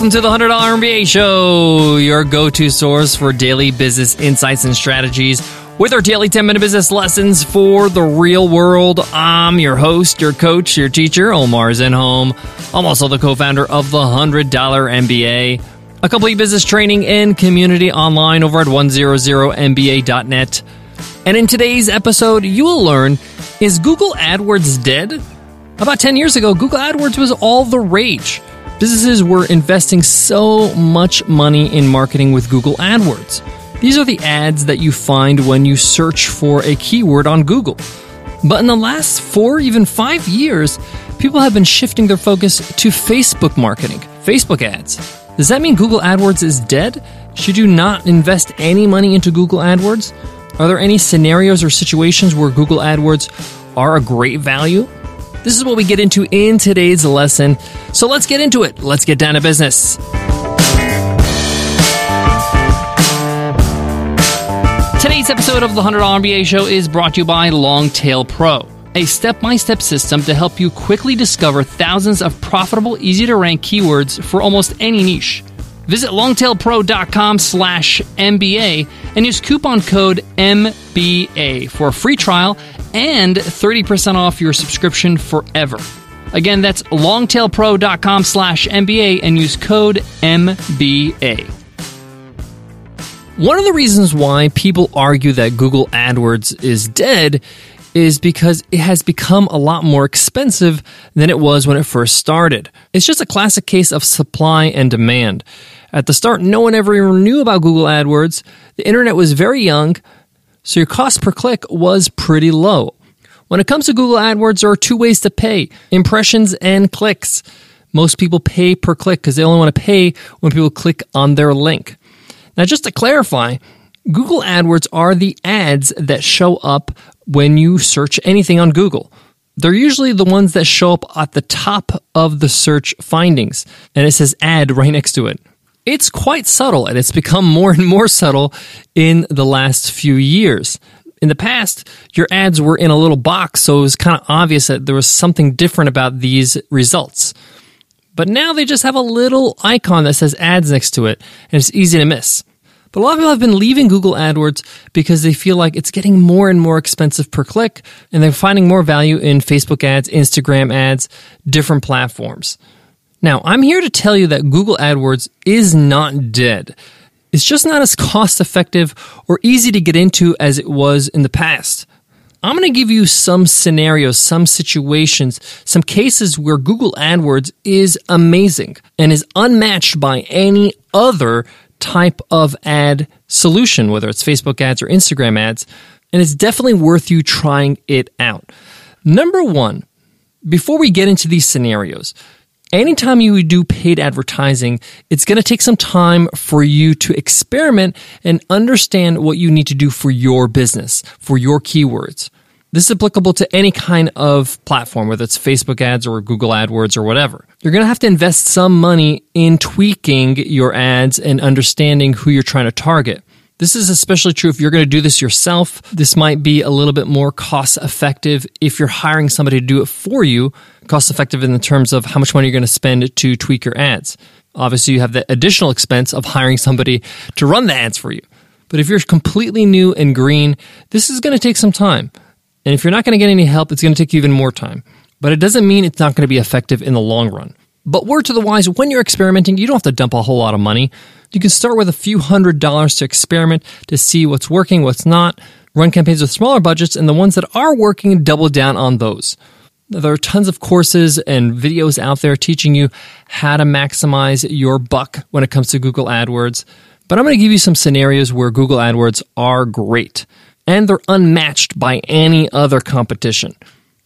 Welcome to the $100 MBA Show, your go to source for daily business insights and strategies with our daily 10 minute business lessons for the real world. I'm your host, your coach, your teacher, Omar Zenhom. I'm also the co founder of the $100 MBA, a complete business training and community online over at 100mba.net. And in today's episode, you will learn is Google AdWords dead? About 10 years ago, Google AdWords was all the rage. Businesses were investing so much money in marketing with Google AdWords. These are the ads that you find when you search for a keyword on Google. But in the last four, even five years, people have been shifting their focus to Facebook marketing, Facebook ads. Does that mean Google AdWords is dead? Should you not invest any money into Google AdWords? Are there any scenarios or situations where Google AdWords are a great value? This is what we get into in today's lesson. So let's get into it. Let's get down to business. Today's episode of the $100 MBA Show is brought to you by Longtail Pro, a step by step system to help you quickly discover thousands of profitable, easy to rank keywords for almost any niche. Visit longtailpro.com slash MBA and use coupon code MBA for a free trial and 30% off your subscription forever. Again, that's longtailpro.com slash MBA and use code MBA. One of the reasons why people argue that Google AdWords is dead is because it has become a lot more expensive than it was when it first started. It's just a classic case of supply and demand. At the start, no one ever knew about Google AdWords. The internet was very young, so your cost per click was pretty low. When it comes to Google AdWords, there are two ways to pay impressions and clicks. Most people pay per click because they only want to pay when people click on their link. Now, just to clarify, Google AdWords are the ads that show up when you search anything on Google. They're usually the ones that show up at the top of the search findings, and it says ad right next to it. It's quite subtle, and it's become more and more subtle in the last few years. In the past, your ads were in a little box, so it was kind of obvious that there was something different about these results. But now they just have a little icon that says ads next to it, and it's easy to miss. But a lot of people have been leaving Google AdWords because they feel like it's getting more and more expensive per click, and they're finding more value in Facebook ads, Instagram ads, different platforms. Now, I'm here to tell you that Google AdWords is not dead. It's just not as cost effective or easy to get into as it was in the past. I'm going to give you some scenarios, some situations, some cases where Google AdWords is amazing and is unmatched by any other type of ad solution, whether it's Facebook ads or Instagram ads, and it's definitely worth you trying it out. Number one, before we get into these scenarios, anytime you do paid advertising, it's going to take some time for you to experiment and understand what you need to do for your business, for your keywords. This is applicable to any kind of platform, whether it's Facebook ads or Google AdWords or whatever. You're going to have to invest some money in tweaking your ads and understanding who you're trying to target. This is especially true if you're going to do this yourself. This might be a little bit more cost effective if you're hiring somebody to do it for you, cost effective in the terms of how much money you're going to spend to tweak your ads. Obviously, you have the additional expense of hiring somebody to run the ads for you. But if you're completely new and green, this is going to take some time. And if you're not going to get any help, it's going to take you even more time. But it doesn't mean it's not going to be effective in the long run. But word to the wise, when you're experimenting, you don't have to dump a whole lot of money. You can start with a few hundred dollars to experiment to see what's working, what's not. Run campaigns with smaller budgets, and the ones that are working, double down on those. There are tons of courses and videos out there teaching you how to maximize your buck when it comes to Google AdWords. But I'm going to give you some scenarios where Google AdWords are great and they're unmatched by any other competition.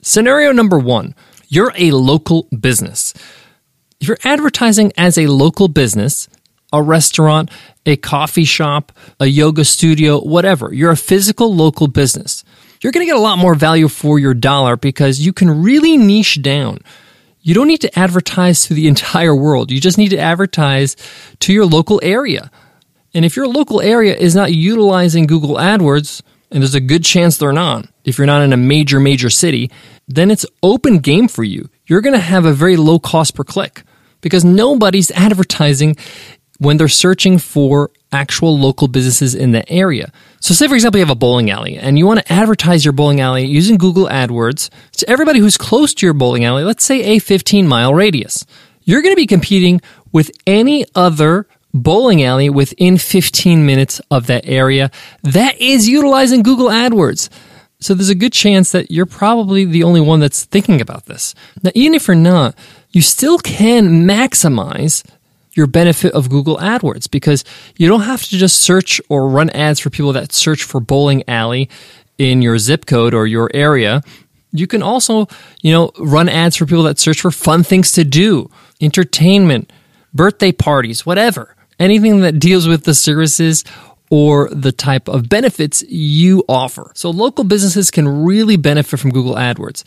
Scenario number one you're a local business. If you're advertising as a local business, a restaurant, a coffee shop, a yoga studio, whatever, you're a physical local business. You're going to get a lot more value for your dollar because you can really niche down. You don't need to advertise to the entire world. You just need to advertise to your local area. And if your local area is not utilizing Google AdWords, and there's a good chance they're not, if you're not in a major, major city, then it's open game for you. You're going to have a very low cost per click because nobody's advertising when they're searching for actual local businesses in the area. So say for example you have a bowling alley and you want to advertise your bowling alley using Google AdWords to everybody who's close to your bowling alley, let's say a 15 mile radius. You're going to be competing with any other bowling alley within 15 minutes of that area that is utilizing Google AdWords. So there's a good chance that you're probably the only one that's thinking about this. Now, even if you're not, you still can maximize your benefit of Google AdWords because you don't have to just search or run ads for people that search for bowling alley in your zip code or your area. You can also, you know, run ads for people that search for fun things to do, entertainment, birthday parties, whatever. Anything that deals with the services or the type of benefits you offer. So local businesses can really benefit from Google AdWords.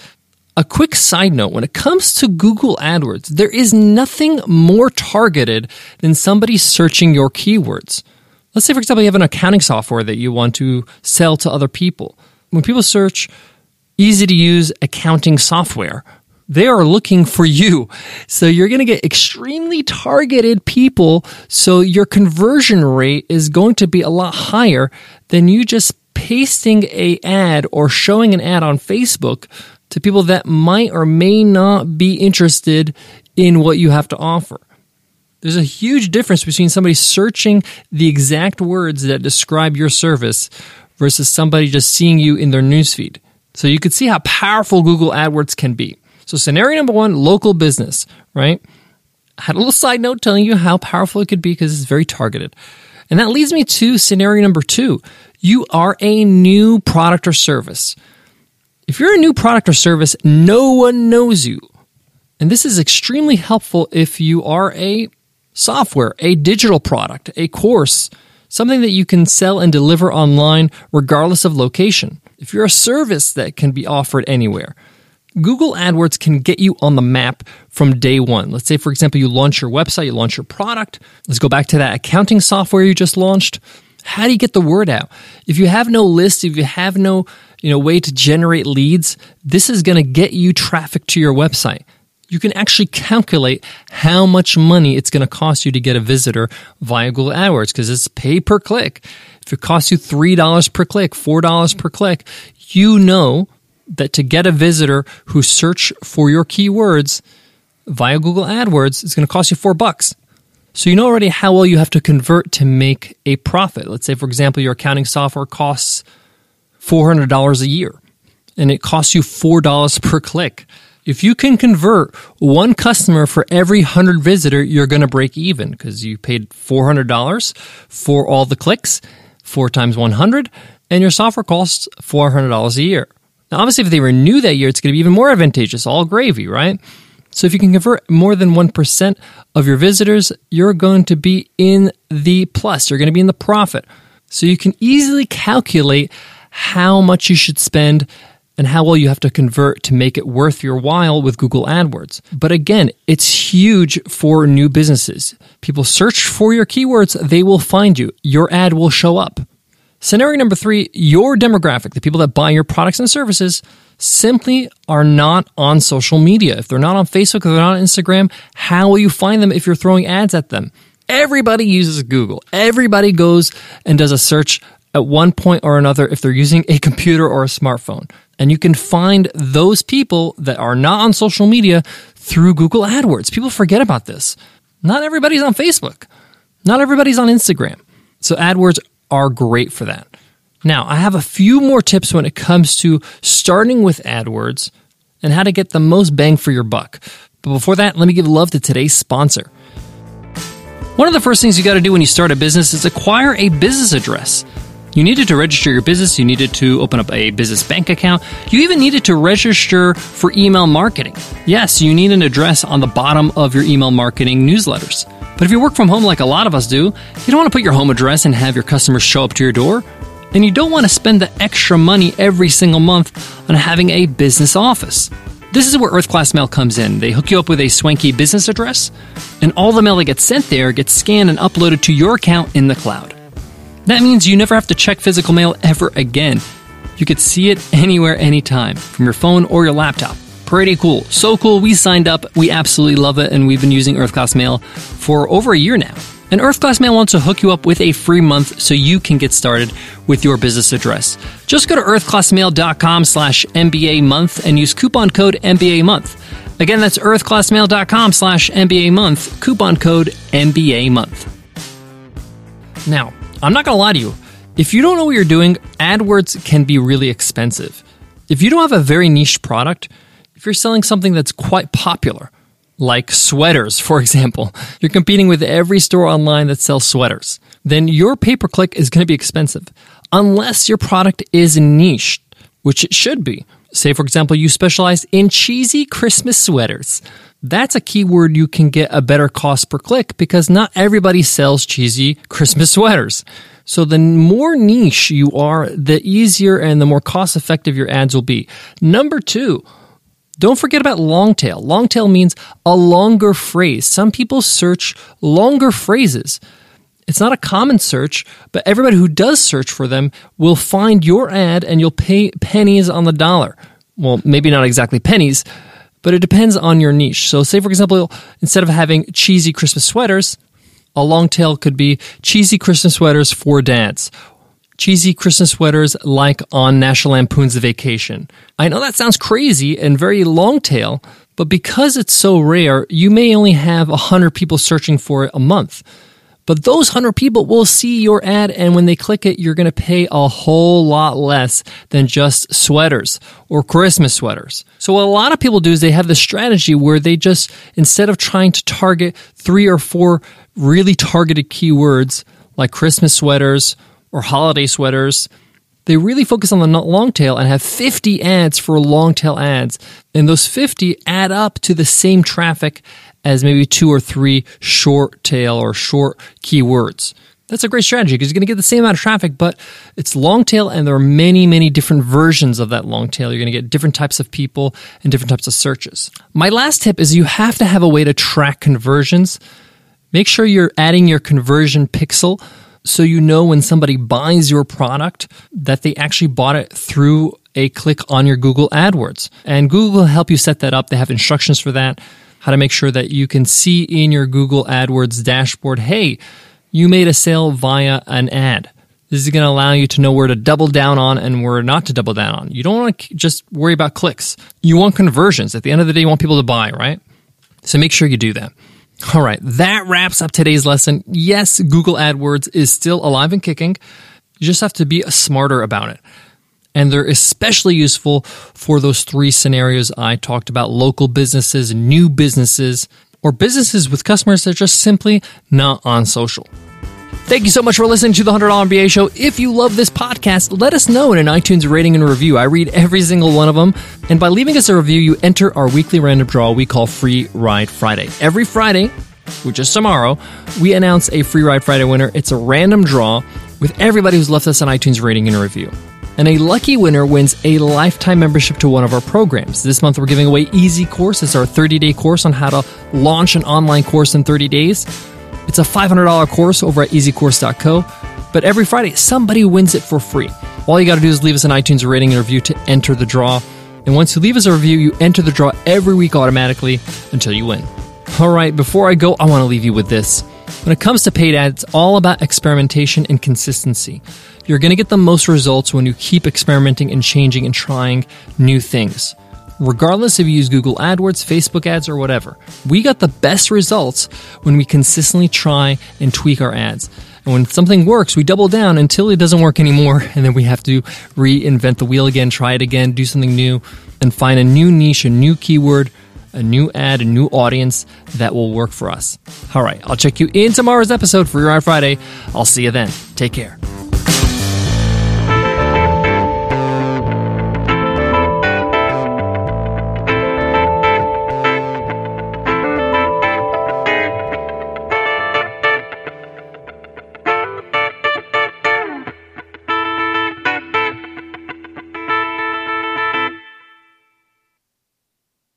A quick side note when it comes to Google AdWords, there is nothing more targeted than somebody searching your keywords. Let's say, for example, you have an accounting software that you want to sell to other people. When people search easy to use accounting software, they are looking for you. So you're going to get extremely targeted people. So your conversion rate is going to be a lot higher than you just pasting a ad or showing an ad on Facebook to people that might or may not be interested in what you have to offer. There's a huge difference between somebody searching the exact words that describe your service versus somebody just seeing you in their newsfeed. So you can see how powerful Google AdWords can be. So scenario number one, local business, right? I had a little side note telling you how powerful it could be because it's very targeted. And that leads me to scenario number two. You are a new product or service. If you're a new product or service, no one knows you. And this is extremely helpful if you are a software, a digital product, a course, something that you can sell and deliver online regardless of location. If you're a service that can be offered anywhere, Google AdWords can get you on the map from day one. Let's say, for example, you launch your website, you launch your product. Let's go back to that accounting software you just launched. How do you get the word out? If you have no list, if you have no you know, way to generate leads, this is going to get you traffic to your website. You can actually calculate how much money it's going to cost you to get a visitor via Google AdWords because it's pay per click. If it costs you $3 per click, $4 per click, you know that to get a visitor who search for your keywords via Google AdWords, it's going to cost you four bucks. So you know already how well you have to convert to make a profit. Let's say, for example, your accounting software costs $400 a year and it costs you $4 per click. If you can convert one customer for every 100 visitor, you're going to break even because you paid $400 for all the clicks, 4 times 100, and your software costs $400 a year. Now, obviously, if they renew that year, it's going to be even more advantageous, all gravy, right? So if you can convert more than 1% of your visitors, you're going to be in the plus. You're going to be in the profit. So you can easily calculate how much you should spend and how well you have to convert to make it worth your while with Google AdWords. But again, it's huge for new businesses. People search for your keywords, they will find you. Your ad will show up. Scenario number three, your demographic, the people that buy your products and services, simply are not on social media. If they're not on Facebook, if they're not on Instagram, how will you find them if you're throwing ads at them? Everybody uses Google. Everybody goes and does a search at one point or another if they're using a computer or a smartphone. And you can find those people that are not on social media through Google AdWords. People forget about this. Not everybody's on Facebook. Not everybody's on Instagram. So AdWords are great for that. Now, I have a few more tips when it comes to starting with AdWords and how to get the most bang for your buck. But before that, let me give love to today's sponsor. One of the first things you got to do when you start a business is acquire a business address. You needed to register your business, you needed to open up a business bank account, you even needed to register for email marketing. Yes, you need an address on the bottom of your email marketing newsletters. But if you work from home like a lot of us do, you don't want to put your home address and have your customers show up to your door. And you don't want to spend the extra money every single month on having a business office. This is where Earth Class Mail comes in. They hook you up with a swanky business address, and all the mail that gets sent there gets scanned and uploaded to your account in the cloud. That means you never have to check physical mail ever again. You could see it anywhere, anytime, from your phone or your laptop. Pretty cool. So cool. We signed up. We absolutely love it. And we've been using Earth Class Mail for over a year now. And Earth Class Mail wants to hook you up with a free month so you can get started with your business address. Just go to earthclassmail.com slash MBA month and use coupon code MBA month. Again, that's earthclassmail.com slash MBA month, coupon code MBA month. Now, I'm not to lie to you. If you don't know what you're doing, AdWords can be really expensive. If you don't have a very niche product, if you're selling something that's quite popular, like sweaters, for example, you're competing with every store online that sells sweaters, then your pay per click is going to be expensive unless your product is niche, which it should be. Say, for example, you specialize in cheesy Christmas sweaters. That's a keyword you can get a better cost per click because not everybody sells cheesy Christmas sweaters. So the more niche you are, the easier and the more cost effective your ads will be. Number two, don't forget about long tail. Long tail means a longer phrase. Some people search longer phrases. It's not a common search, but everybody who does search for them will find your ad and you'll pay pennies on the dollar. Well, maybe not exactly pennies, but it depends on your niche. So, say for example, instead of having cheesy Christmas sweaters, a long tail could be cheesy Christmas sweaters for dads cheesy Christmas sweaters like on National Lampoon's Vacation. I know that sounds crazy and very long tail, but because it's so rare, you may only have 100 people searching for it a month. But those 100 people will see your ad, and when they click it, you're going to pay a whole lot less than just sweaters or Christmas sweaters. So, what a lot of people do is they have this strategy where they just, instead of trying to target three or four really targeted keywords like Christmas sweaters or holiday sweaters. They really focus on the long tail and have 50 ads for long tail ads. And those 50 add up to the same traffic as maybe two or three short tail or short keywords. That's a great strategy because you're going to get the same amount of traffic, but it's long tail and there are many, many different versions of that long tail. You're going to get different types of people and different types of searches. My last tip is you have to have a way to track conversions. Make sure you're adding your conversion pixel so you know when somebody buys your product that they actually bought it through a click on your Google AdWords. And Google will help you set that up. They have instructions for that, how to make sure that you can see in your Google AdWords dashboard, hey, you made a sale via an ad. This is going to allow you to know where to double down on and where not to double down on. You don't want to just worry about clicks. You want conversions. At the end of the day, you want people to buy, right? So make sure you do that. All right, that wraps up today's lesson. Yes, Google AdWords is still alive and kicking. You just have to be smarter about it. And they're especially useful for those three scenarios I talked about local businesses, new businesses, or businesses with customers that are just simply not on social. Thank you so much for listening to the $100 MBA show. If you love this podcast, let us know in an iTunes rating and review. I read every single one of them. And by leaving us a review, you enter our weekly random draw we call Free Ride Friday. Every Friday, which is tomorrow, we announce a Free Ride Friday winner. It's a random draw with everybody who's left us an iTunes rating and review. And a lucky winner wins a lifetime membership to one of our programs. This month, we're giving away Easy Course. It's our 30 day course on how to launch an online course in 30 days. It's a $500 course over at easycourse.co, but every Friday, somebody wins it for free. All you got to do is leave us an iTunes rating and review to enter the draw. And once you leave us a review, you enter the draw every week automatically until you win. All right, before I go, I want to leave you with this. When it comes to paid ads, it's all about experimentation and consistency. You're going to get the most results when you keep experimenting and changing and trying new things regardless if you use Google AdWords, Facebook ads, or whatever. We got the best results when we consistently try and tweak our ads. And when something works, we double down until it doesn't work anymore, and then we have to reinvent the wheel again, try it again, do something new, and find a new niche, a new keyword, a new ad, a new audience that will work for us. All right, I'll check you in tomorrow's episode for Your Eye Friday. I'll see you then. Take care.